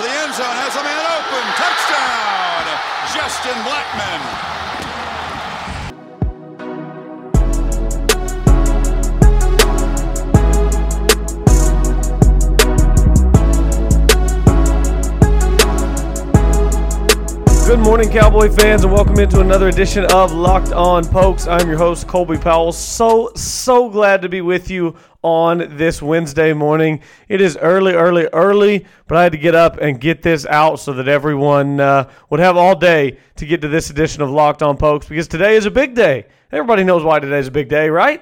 the end zone, has a man open. Touchdown, Justin Blackmon. Good morning, Cowboy fans, and welcome into another edition of Locked On Pokes. I'm your host, Colby Powell. So, so glad to be with you on this Wednesday morning. It is early, early, early, but I had to get up and get this out so that everyone uh, would have all day to get to this edition of Locked On Pokes because today is a big day. Everybody knows why today is a big day, right?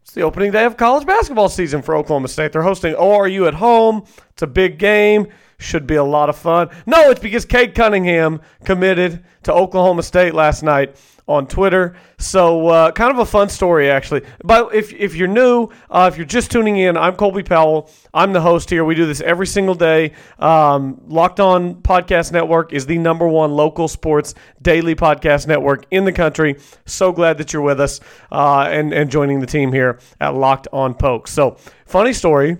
It's the opening day of college basketball season for Oklahoma State. They're hosting ORU at home. It's a big game. Should be a lot of fun. No, it's because Cade Cunningham committed to Oklahoma State last night on Twitter. So, uh, kind of a fun story, actually. But if, if you're new, uh, if you're just tuning in, I'm Colby Powell. I'm the host here. We do this every single day. Um, Locked On Podcast Network is the number one local sports daily podcast network in the country. So glad that you're with us uh, and, and joining the team here at Locked On Pokes. So, funny story.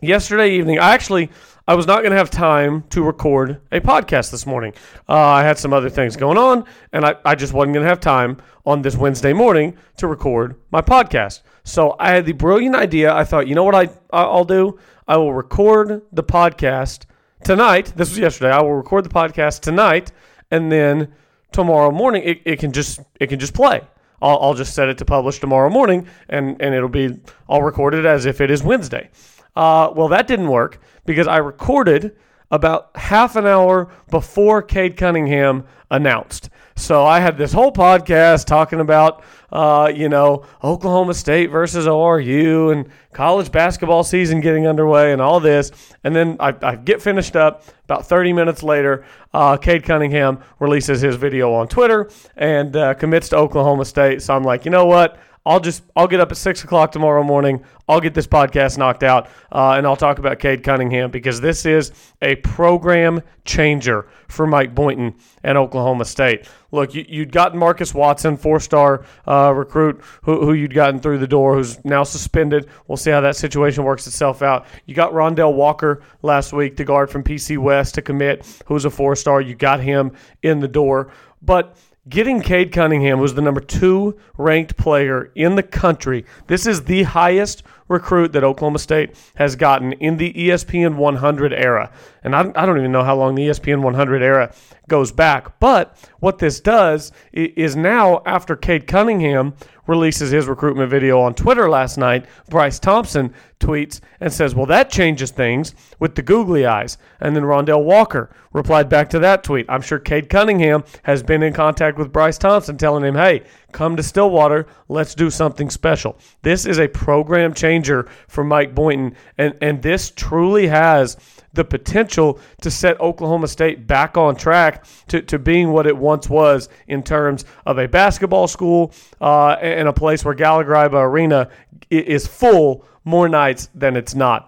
Yesterday evening, I actually I was not going to have time to record a podcast this morning. Uh, I had some other things going on, and I, I just wasn't going to have time on this Wednesday morning to record my podcast. So I had the brilliant idea. I thought, you know what I, I'll do? I will record the podcast tonight. This was yesterday. I will record the podcast tonight, and then tomorrow morning it, it can just it can just play. I'll, I'll just set it to publish tomorrow morning, and and it'll be I'll record it as if it is Wednesday. Uh, well, that didn't work because I recorded about half an hour before Cade Cunningham announced. So I had this whole podcast talking about, uh, you know, Oklahoma State versus ORU and college basketball season getting underway and all this. And then I, I get finished up. About 30 minutes later, uh, Cade Cunningham releases his video on Twitter and uh, commits to Oklahoma State. So I'm like, you know what? I'll just I'll get up at six o'clock tomorrow morning. I'll get this podcast knocked out, uh, and I'll talk about Cade Cunningham because this is a program changer for Mike Boynton and Oklahoma State. Look, you, you'd gotten Marcus Watson, four-star uh, recruit, who, who you'd gotten through the door, who's now suspended. We'll see how that situation works itself out. You got Rondell Walker last week, the guard from PC West, to commit, who's a four-star. You got him in the door, but Getting Cade Cunningham was the number two ranked player in the country. This is the highest recruit that Oklahoma State has gotten in the ESPN 100 era. And I, I don't even know how long the ESPN 100 era goes back. But what this does is now, after Cade Cunningham releases his recruitment video on Twitter last night, Bryce Thompson tweets and says, Well, that changes things with the googly eyes. And then Rondell Walker replied back to that tweet. I'm sure Cade Cunningham has been in contact with Bryce Thompson telling him, Hey, come to Stillwater. Let's do something special. This is a program changer for Mike Boynton. And, and this truly has the potential to set Oklahoma State back on track to, to being what it once was in terms of a basketball school uh, and a place where Gallagher Arena is full more nights than it's not.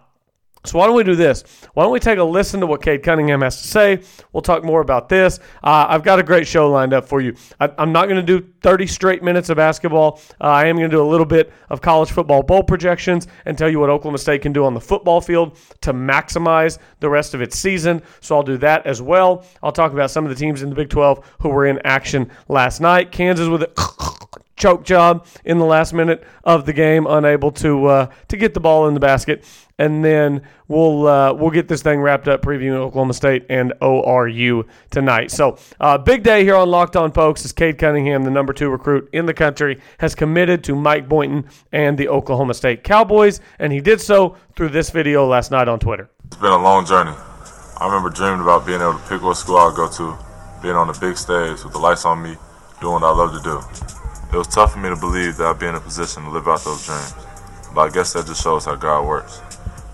So why don't we do this? Why don't we take a listen to what Cade Cunningham has to say? We'll talk more about this. Uh, I've got a great show lined up for you. I, am not going to do 30 straight minutes of basketball. Uh, I am going to do a little bit of college football bowl projections and tell you what Oklahoma State can do on the football field to maximize the rest of its season. So I'll do that as well. I'll talk about some of the teams in the Big 12 who were in action last night. Kansas with a choke job in the last minute of the game, unable to uh, to get the ball in the basket and then we'll uh, we'll get this thing wrapped up previewing Oklahoma State and ORU tonight. So uh, big day here on Locked On Pokes. As Cade Cunningham, the number two recruit in the country, has committed to Mike Boynton and the Oklahoma State Cowboys, and he did so through this video last night on Twitter. It's been a long journey. I remember dreaming about being able to pick what school I'd go to, being on the big stage with the lights on me, doing what I love to do. It was tough for me to believe that I'd be in a position to live out those dreams, but I guess that just shows how God works.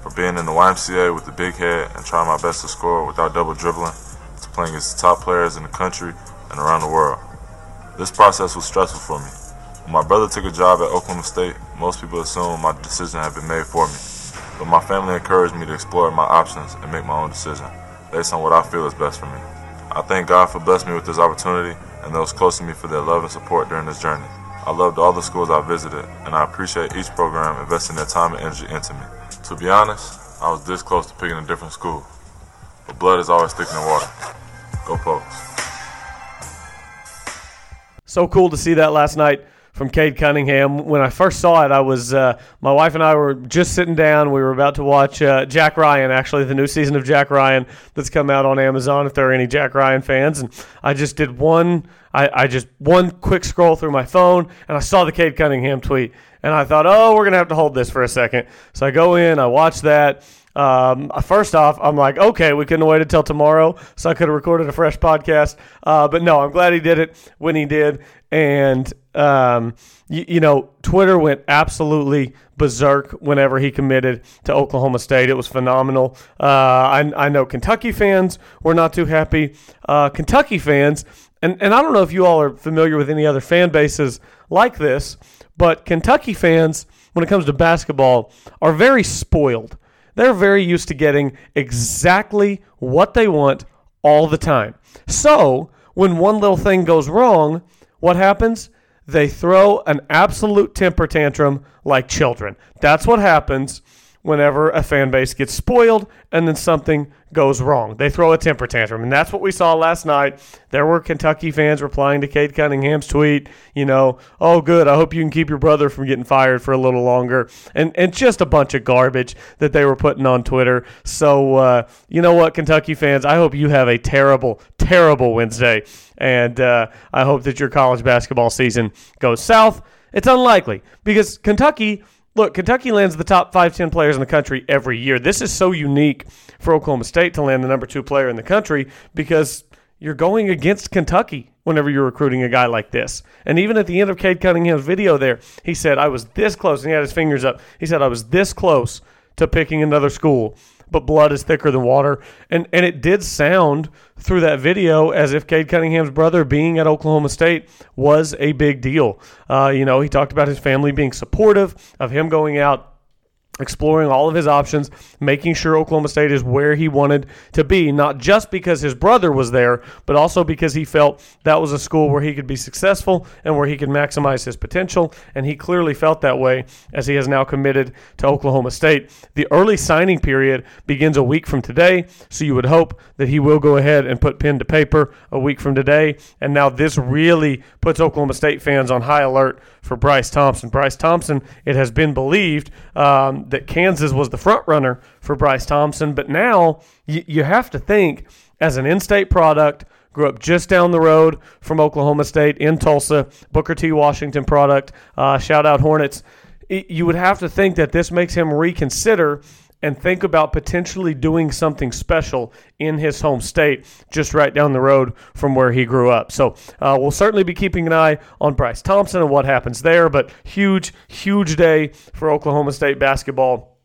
For being in the YMCA with the big head and trying my best to score without double dribbling, to playing against the top players in the country and around the world. This process was stressful for me. When my brother took a job at Oklahoma State, most people assumed my decision had been made for me. But my family encouraged me to explore my options and make my own decision, based on what I feel is best for me. I thank God for blessing me with this opportunity and those close to me for their love and support during this journey. I loved all the schools I visited, and I appreciate each program investing their time and energy into me. To be honest, I was this close to picking a different school. but blood is always thicker than water. Go Pokes. So cool to see that last night from Cade Cunningham. When I first saw it, I was uh, my wife and I were just sitting down. We were about to watch uh, Jack Ryan, actually the new season of Jack Ryan that's come out on Amazon. If there are any Jack Ryan fans, and I just did one. I, I just one quick scroll through my phone, and I saw the Cade Cunningham tweet, and I thought, oh, we're gonna have to hold this for a second. So I go in, I watch that. Um, first off, I'm like, okay, we couldn't wait until tomorrow, so I could have recorded a fresh podcast. Uh, but no, I'm glad he did it when he did. And um, you, you know, Twitter went absolutely berserk whenever he committed to Oklahoma State. It was phenomenal. Uh, I, I know Kentucky fans were not too happy. Uh, Kentucky fans, and, and I don't know if you all are familiar with any other fan bases like this, but Kentucky fans, when it comes to basketball, are very spoiled. They're very used to getting exactly what they want all the time. So, when one little thing goes wrong, what happens? They throw an absolute temper tantrum like children. That's what happens whenever a fan base gets spoiled and then something goes wrong. They throw a temper tantrum. And that's what we saw last night. There were Kentucky fans replying to Cade Cunningham's tweet, you know, oh, good. I hope you can keep your brother from getting fired for a little longer. And, and just a bunch of garbage that they were putting on Twitter. So, uh, you know what, Kentucky fans, I hope you have a terrible, terrible Wednesday. And uh, I hope that your college basketball season goes south. It's unlikely because Kentucky Look, Kentucky lands the top five, ten players in the country every year. This is so unique for Oklahoma State to land the number two player in the country because you're going against Kentucky whenever you're recruiting a guy like this. And even at the end of Cade Cunningham's video there, he said, I was this close, and he had his fingers up. He said, I was this close to picking another school but blood is thicker than water. And and it did sound through that video as if Cade Cunningham's brother being at Oklahoma State was a big deal. Uh, you know, he talked about his family being supportive of him going out exploring all of his options, making sure Oklahoma State is where he wanted to be, not just because his brother was there, but also because he felt that was a school where he could be successful and where he could maximize his potential. And he clearly felt that way as he has now committed to Oklahoma State. The early signing period begins a week from today, so you would hope that he will go ahead and put pen to paper a week from today. And now this really puts Oklahoma State fans on high alert for Bryce Thompson. Bryce Thompson, it has been believed um, that Kansas was the front runner for Bryce Thompson, but now you, you have to think as an in-state product. Grew up just down the road from Oklahoma State in Tulsa, Booker T. Washington product. Uh, shout out Hornets. You would have to think that this makes him reconsider and think about potentially doing something special in his home state, just right down the road from where he grew up. So uh, we'll certainly be keeping an eye on Bryce Thompson and what happens there. But huge, huge day for Oklahoma State basketball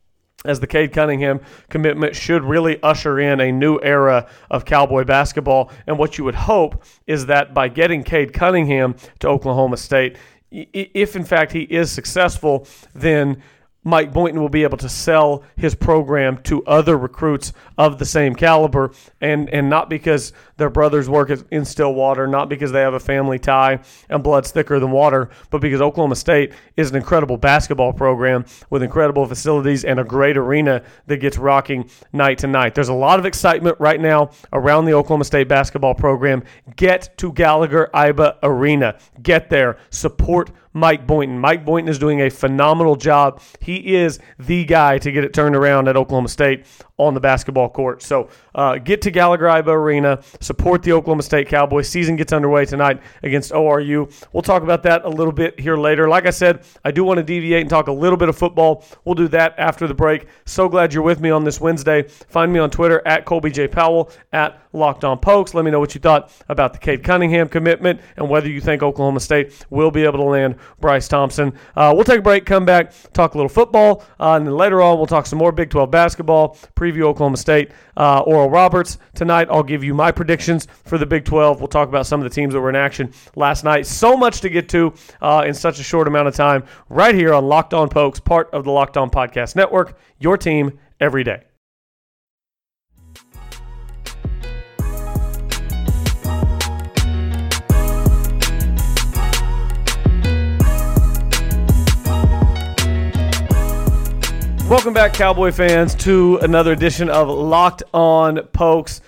as the Cade Cunningham commitment should really usher in a new era of Cowboy basketball. And what you would hope is that by getting Cade Cunningham to Oklahoma State, if in fact he is successful, then Mike Boynton will be able to sell his program to other recruits of the same caliber, and and not because their brothers work in Stillwater, not because they have a family tie and blood's thicker than water, but because Oklahoma State is an incredible basketball program with incredible facilities and a great arena that gets rocking night to night. There's a lot of excitement right now around the Oklahoma State basketball program. Get to Gallagher Iba Arena. Get there. Support Mike Boynton. Mike Boynton is doing a phenomenal job. He is the guy to get it turned around at Oklahoma State on the basketball court. So uh, get to Gallagher Arena, support the Oklahoma State Cowboys. Season gets underway tonight against ORU. We'll talk about that a little bit here later. Like I said, I do want to deviate and talk a little bit of football. We'll do that after the break. So glad you're with me on this Wednesday. Find me on Twitter at Colby J. Powell, at Locked On Pokes. Let me know what you thought about the Cade Cunningham commitment and whether you think Oklahoma State will be able to land Bryce Thompson. Uh, we'll take a break, come back, talk a little football, uh, and then later on we'll talk some more Big 12 basketball, preview Oklahoma State. Uh, Oral Roberts tonight. I'll give you my predictions for the Big 12. We'll talk about some of the teams that were in action last night. So much to get to uh, in such a short amount of time, right here on Locked On Pokes, part of the Locked On Podcast Network. Your team every day. Welcome back, Cowboy fans, to another edition of Locked On Pokes.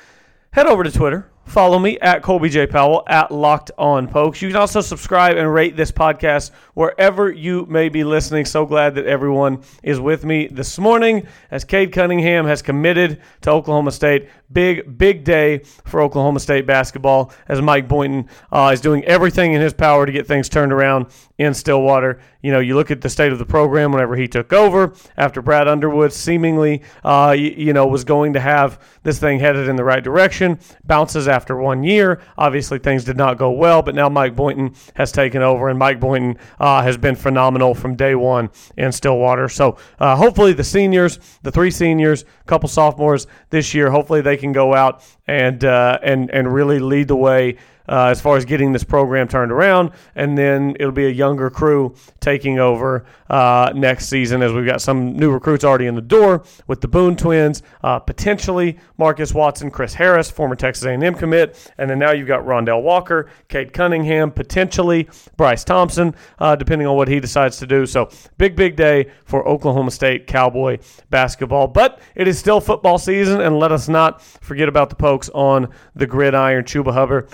Head over to Twitter. Follow me at Colby J. Powell at Locked On Pokes. You can also subscribe and rate this podcast wherever you may be listening. So glad that everyone is with me this morning as Cade Cunningham has committed to Oklahoma State. Big, big day for Oklahoma State basketball as Mike Boynton uh, is doing everything in his power to get things turned around in Stillwater. You know, you look at the state of the program whenever he took over after Brad Underwood seemingly, uh, you, you know, was going to have this thing headed in the right direction. Bounces after one year. Obviously, things did not go well, but now Mike Boynton has taken over, and Mike Boynton uh, has been phenomenal from day one in Stillwater. So uh, hopefully, the seniors, the three seniors, a couple sophomores this year, hopefully they can go out and uh, and and really lead the way uh, as far as getting this program turned around. And then it'll be a younger crew taking over uh, next season as we've got some new recruits already in the door with the Boone twins, uh, potentially Marcus Watson, Chris Harris, former Texas A&M commit, and then now you've got Rondell Walker, Cade Cunningham, potentially Bryce Thompson, uh, depending on what he decides to do. So big, big day for Oklahoma State Cowboy basketball. But it is still football season, and let us not forget about the pokes on the gridiron. Chuba Hubbard,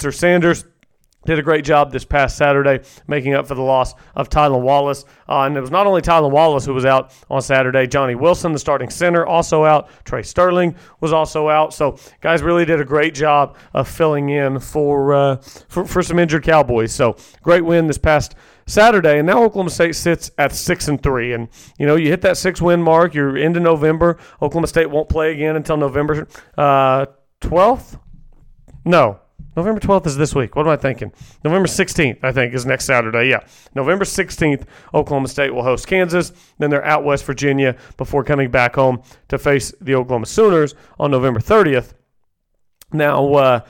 Sanders did a great job this past Saturday making up for the loss of Tylan Wallace. Uh, and it was not only Tylan Wallace who was out on Saturday, Johnny Wilson, the starting center, also out. Trey Sterling was also out. So guys really did a great job of filling in for, uh, for, for some injured Cowboys. So great win this past Saturday, and now Oklahoma State sits at six and three. And you know, you hit that six win mark, you're into November. Oklahoma State won't play again until November uh, twelfth. no, November 12th is this week. What am I thinking? November 16th, I think, is next Saturday. Yeah. November 16th, Oklahoma State will host Kansas. Then they're out West Virginia before coming back home to face the Oklahoma Sooners on November 30th. Now, uh,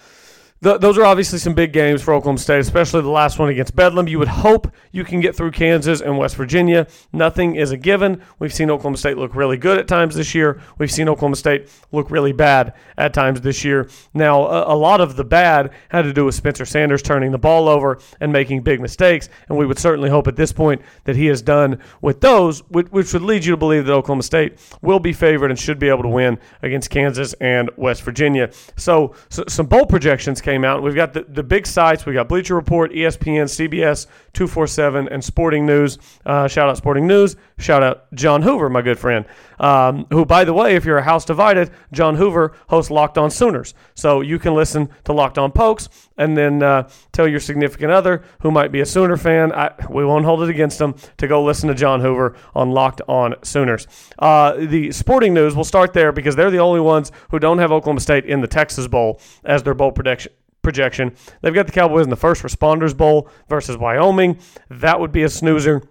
th- those are obviously some big games for Oklahoma State, especially the last one against Bedlam. You would hope you can get through Kansas and West Virginia. Nothing is a given. We've seen Oklahoma State look really good at times this year. We've seen Oklahoma State look really bad at times this year. Now, a, a lot of the bad had to do with Spencer Sanders turning the ball over and making big mistakes, and we would certainly hope at this point that he has done with those, which, which would lead you to believe that Oklahoma State will be favored and should be able to win against Kansas and West Virginia. So, so some bowl projections came out. We've got the, the big sites. We've got Bleacher Report, ESPN, CBS, 247, and Sporting News. Uh, shout out Sporting News. Shout out John Hoover, my good friend. Um, who, by the way, if you're a house divided, John Hoover hosts Locked On Sooners. So you can listen to Locked On Pokes and then uh, tell your significant other who might be a Sooner fan. I, we won't hold it against them to go listen to John Hoover on Locked On Sooners. Uh, the Sporting News, we'll start there because they're the only ones who don't have Oklahoma State in the Texas Bowl as their bowl prediction projection. They've got the Cowboys in the First Responders Bowl versus Wyoming. That would be a snoozer.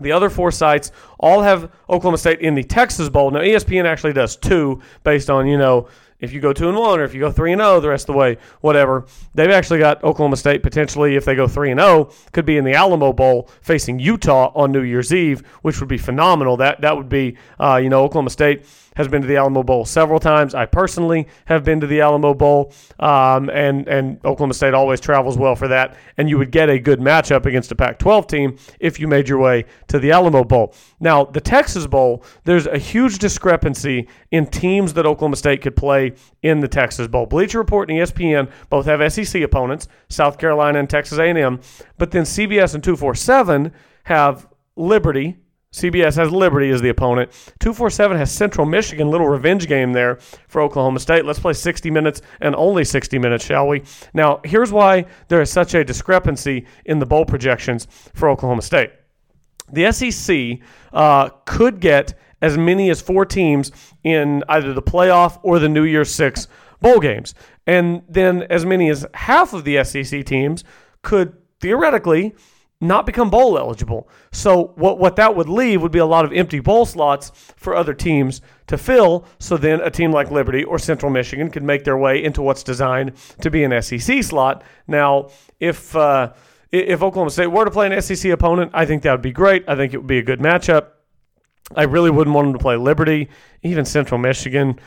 The other four sites all have Oklahoma State in the Texas Bowl. Now, ESPN actually does two based on, you know, if you go two and one or if you go three and zero the rest of the way, whatever. They've actually got Oklahoma State potentially, if they go three and zero, could be in the Alamo Bowl facing Utah on New Year's Eve, which would be phenomenal. That that would be, uh, you know, Oklahoma State has been to the Alamo Bowl several times. I personally have been to the Alamo Bowl, um, and and Oklahoma State always travels well for that. And you would get a good matchup against a Pac-12 team if you made your way to the Alamo Bowl. Now, the Texas Bowl, there's a huge discrepancy in teams that Oklahoma State could play in the Texas Bowl. Bleacher Report and ESPN both have SEC opponents, South Carolina and Texas A&M, but then CBS and 247 have Liberty, CBS has Liberty as the opponent. 247 has Central Michigan, little revenge game there for Oklahoma State. Let's play 60 minutes and only 60 minutes, shall we? Now, here's why there is such a discrepancy in the bowl projections for Oklahoma State. The SEC uh, could get as many as four teams in either the playoff or the New Year's Six bowl games. And then as many as half of the SEC teams could theoretically not become bowl eligible. So what what that would leave would be a lot of empty bowl slots for other teams to fill. So then a team like Liberty or Central Michigan could make their way into what's designed to be an SEC slot. Now, if uh, if Oklahoma State were to play an SEC opponent, I think that would be great. I think it would be a good matchup. I really wouldn't want them to play Liberty, even Central Michigan.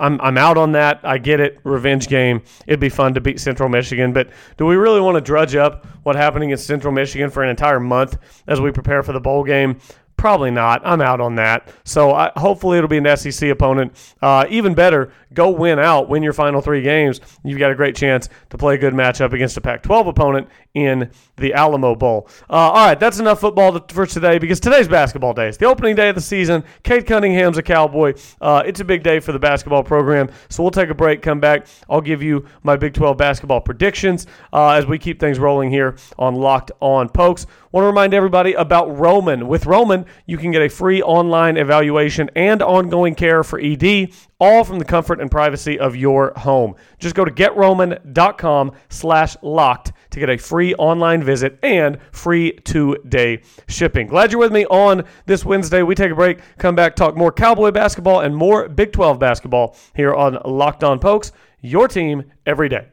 I'm I'm out on that. I get it. Revenge game. It'd be fun to beat Central Michigan, but do we really want to drudge up what happened against Central Michigan for an entire month as we prepare for the bowl game? Probably not. I'm out on that. So I, hopefully it'll be an SEC opponent. Uh, even better, go win out, win your final three games. You've got a great chance to play a good matchup against a Pac-12 opponent in the Alamo Bowl. Uh, all right, that's enough football for today because today's basketball day. It's the opening day of the season. Cade Cunningham's a Cowboy. Uh, it's a big day for the basketball program. So we'll take a break, come back. I'll give you my Big 12 basketball predictions uh, as we keep things rolling here on Locked On Pokes. Want to remind everybody about Roman. With Roman, you can get a free online evaluation and ongoing care for ED, all from the comfort and privacy of your home. Just go to getroman.com slash locked to get a free online visit and free two-day shipping. Glad you're with me on this Wednesday. We take a break, come back, talk more Cowboy basketball and more Big 12 basketball here on Locked On Pokes, your team every day.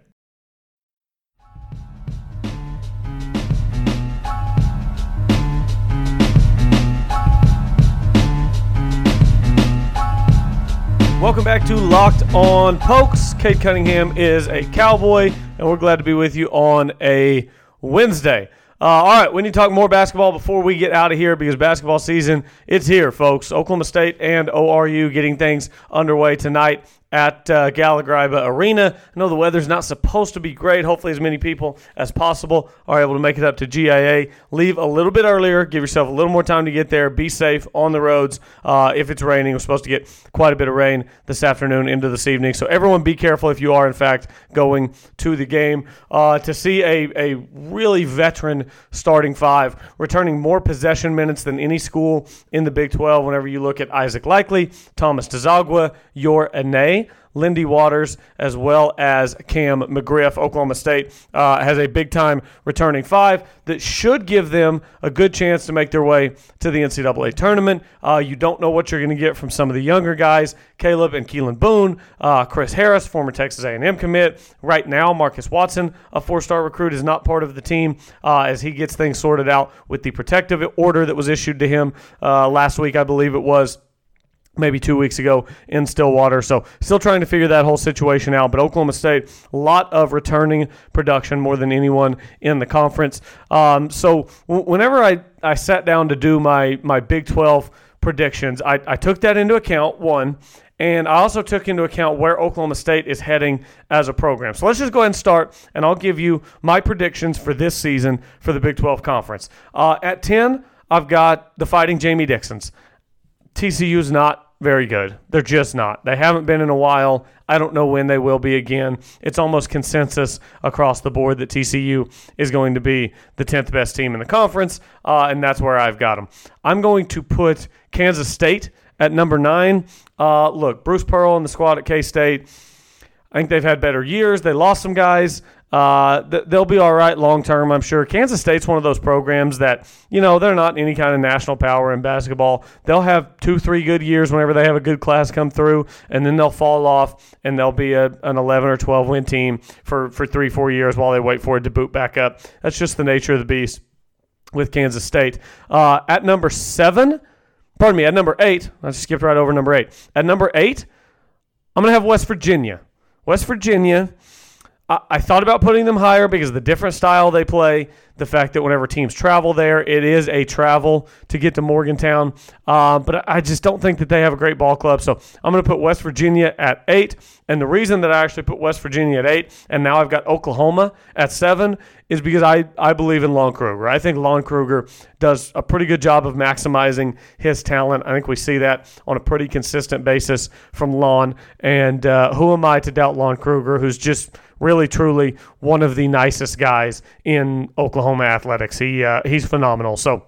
Welcome back to Locked On Pokes. Cade Cunningham is a Cowboy, and we're glad to be with you on a Wednesday. Uh, all right, we need to talk more basketball before we get out of here because basketball season it's here, folks. Oklahoma State and ORU getting things underway tonight at uh, Gallagher-Iba Arena. I know the weather's not supposed to be great. Hopefully, as many people as possible are able to make it up to GIA. Leave a little bit earlier. Give yourself a little more time to get there. Be safe on the roads. Uh, if it's raining, we're supposed to get quite a bit of rain this afternoon into this evening. So everyone, be careful if you are in fact going to the game. Uh, to see a a really veteran starting five, returning more possession minutes than any school in the Big 12. Whenever you look at Isaac Likekele, Thomas Dziagwa, Yor Anei. Lindy Waters, as well as Cam McGriff. Oklahoma State uh, has a big time returning five that should give them a good chance to make their way to the NCAA tournament. Uh, you don't know what you're going to get from some of the younger guys, Kalib and Keylan Boone, uh, Chris Harris, former Texas A&M commit. Right now, Marcus Watson, a four-star recruit, is not part of the team uh, as he gets things sorted out with the protective order that was issued to him uh, last week, I believe it was maybe two weeks ago in Stillwater. So still trying to figure that whole situation out. But Oklahoma State, a lot of returning production more than anyone in the conference. Um, so w- whenever I, I sat down to do my, my Big 12 predictions, I, I took that into account, one. And I also took into account where Oklahoma State is heading as a program. So let's just go ahead and start, and I'll give you my predictions for this season for the Big 12 Conference. Uh, at 10, I've got the Fighting Jamie Dixons. TCU's not very good. They're just not. They haven't been in a while. I don't know when they will be again. It's almost consensus across the board that TCU is going to be the 10th best team in the conference, uh, and that's where I've got them. I'm going to put Kansas State at number nine. Uh, look, Bruce Pearl and the squad at K State. I think they've had better years. They lost some guys. Uh, th- they'll be all right long term, I'm sure. Kansas State's one of those programs that, you know, they're not any kind of national power in basketball. They'll have two, three good years whenever they have a good class come through, and then they'll fall off and they'll be a, an 11 or 12 win team for, for three, four years while they wait for it to boot back up. That's just the nature of the beast with Kansas State. Uh, at number seven, pardon me, at number eight, I just skipped right over number eight. At number eight, I'm going to have West Virginia. West Virginia I, thought about putting them higher because the different style they play, the fact that whenever teams travel there, it is a travel to get to Morgantown. Uh, but I just don't think that they have a great ball club. So I'm going to put West Virginia at eight. And the reason that I actually put West Virginia at eight and now I've got Oklahoma at seven is because I, I believe in Lon Kruger. I think Lon Kruger does a pretty good job of maximizing his talent. I think we see that on a pretty consistent basis from Lon. And uh, who am I to doubt Lon Kruger, who's just really truly one of the nicest guys in Oklahoma athletics. He uh, he's phenomenal. So.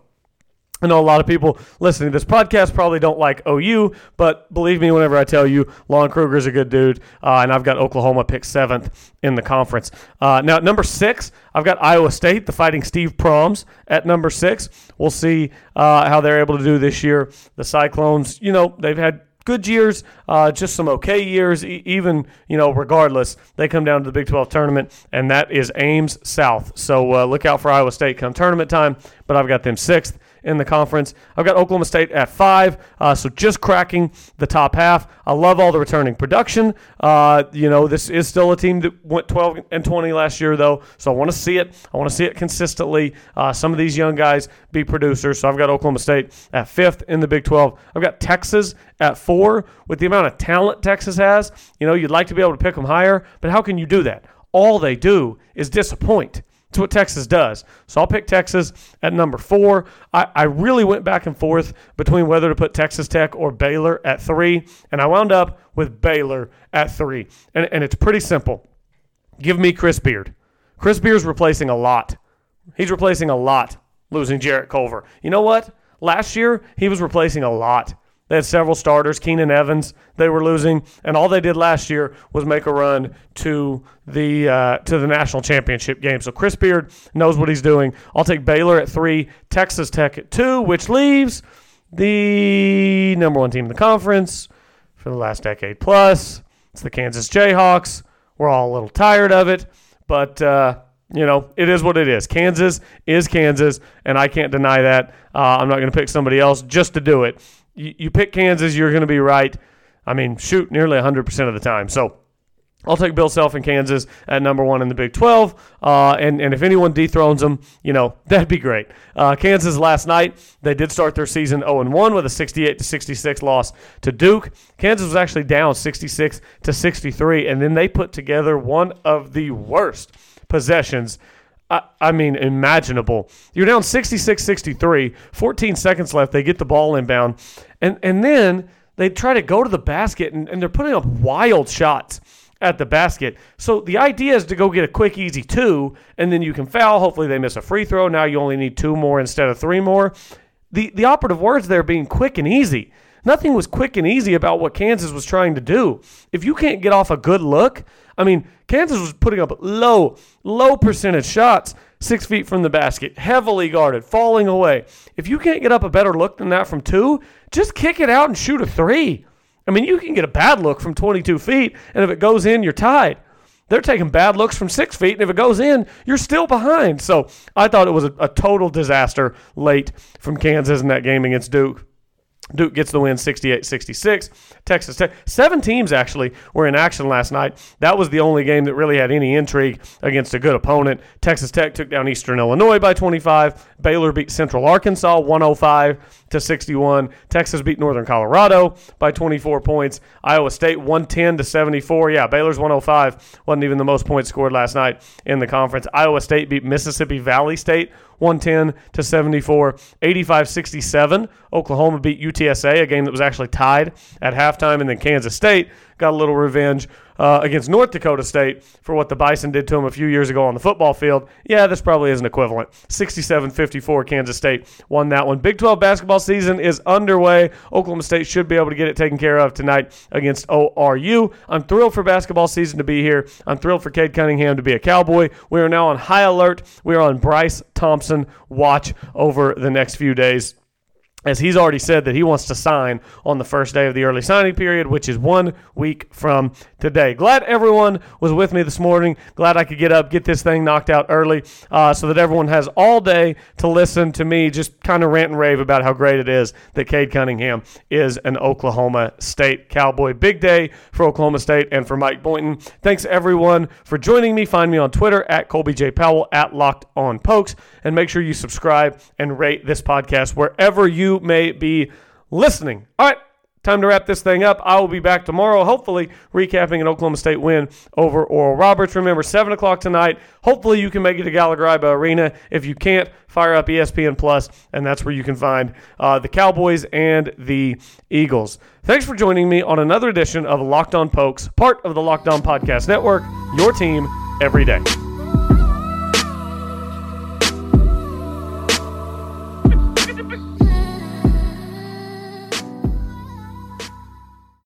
I know a lot of people listening to this podcast probably don't like OU, but believe me whenever I tell you, Lon Kruger's a good dude, uh, and I've got Oklahoma picked seventh in the conference. Uh, now, number six, I've got Iowa State, the Fighting Steve Prohms, at number six. We'll see uh, how they're able to do this year. The Cyclones, you know, they've had good years, uh, just some okay years. E- even you know, regardless, they come down to the Big 12 tournament, and that is Ames South. So uh, look out for Iowa State come tournament time. But I've got them sixth in the conference. I've got Oklahoma State at five, uh, so just cracking the top half. I love all the returning production. Uh, you know, this is still a team that went 12 and 20 last year, though, so I want to see it. I want to see it consistently. Uh, some of these young guys be producers, so I've got Oklahoma State at fifth in the Big 12. I've got Texas at four with the amount of talent Texas has. You know, you'd like to be able to pick them higher, but how can you do that? All they do is disappoint. It's what Texas does. So I'll pick Texas at number four. I, I really went back and forth between whether to put Texas Tech or Baylor at three, and I wound up with Baylor at three. And, and it's pretty simple. Give me Chris Beard. Chris Beard's replacing a lot. He's replacing a lot, losing Jarrett Culver. You know what? Last year, he was replacing a lot. They had several starters. Keenan Evans, they were losing, and all they did last year was make a run to the uh, to the national championship game. So Chris Beard knows what he's doing. I'll take Baylor at three, Texas Tech at two, which leaves the number one team in the conference for the last decade plus. It's the Kansas Jayhawks. We're all a little tired of it, but. Uh, you know, it is what it is. Kansas is Kansas, and I can't deny that. Uh, I'm not going to pick somebody else just to do it you, you pick Kansas, you're going to be right. I mean, shoot, nearly 100% of the time. So I'll take Bill Self in Kansas at number one in the Big 12. Uh, and, and if anyone dethrones them, you know, that'd be great. Uh, Kansas last night, they did start their season 0 1 with a 68 to 66 loss to Duke. Kansas was actually down 66 to 63, and then they put together one of the worst possessions I, mean, imaginable. You're down 66 63, 14 seconds left. They get the ball inbound. And, and then they try to go to the basket, and, and they're putting up wild shots at the basket. So the idea is to go get a quick, easy two, and then you can foul. Hopefully, they miss a free throw. Now you only need two more instead of three more. The, the operative words there being quick and easy. Nothing was quick and easy about what Kansas was trying to do. If you can't get off a good look, I mean, Kansas was putting up low, low percentage shots six feet from the basket, heavily guarded, falling away. If you can't get up a better look than that from two, just kick it out and shoot a three. I mean, you can get a bad look from 22 feet, and if it goes in, you're tied. They're taking bad looks from six feet, and if it goes in, you're still behind. So I thought it was a, a total disaster late from Kansas in that game against Duke. Duke gets the win 68 66. Texas Tech. Seven teams actually were in action last night. That was the only game that really had any intrigue against a good opponent. Texas Tech took down Eastern Illinois by 25. Baylor beat Central Arkansas 105 to 61. Texas beat Northern Colorado by 24 points. Iowa State 110 to 74. Yeah, Baylor's 105 wasn't even the most points scored last night in the conference. Iowa State beat Mississippi Valley State 110 to 74. 85 67. Oklahoma beat UTSA, a game that was actually tied at halftime. And then Kansas State got a little revenge uh, against North Dakota State for what the Bison did to them a few years ago on the football field. Yeah, this probably isn't equivalent. 67 54, Kansas State won that one. Big 12 basketball season is underway. Oklahoma State should be able to get it taken care of tonight against ORU. I'm thrilled for basketball season to be here. I'm thrilled for Cade Cunningham to be a Cowboy. We are now on high alert. We are on Bryce Thompson watch over the next few days as he's already said that he wants to sign on the first day of the early signing period, which is one week from today. Glad everyone was with me this morning. Glad I could get up, get this thing knocked out early, uh, so that everyone has all day to listen to me just kind of rant and rave about how great it is that Cade Cunningham is an Oklahoma State Cowboy. Big day for Oklahoma State and for Mike Boynton. Thanks everyone for joining me. Find me on Twitter at Colby J. Powell at Locked On Pokes, and make sure you subscribe and rate this podcast wherever you may be listening. All right, time to wrap this thing up. I will be back tomorrow, hopefully recapping an Oklahoma State win over Oral Roberts. Remember, 7 o'clock tonight. Hopefully you can make it to Gallagher Iba Arena. If you can't, fire up ESPN Plus, and that's where you can find uh, the Cowboys and the Eagles. Thanks for joining me on another edition of Locked On Pokes, part of the Locked On Podcast Network, your team every day.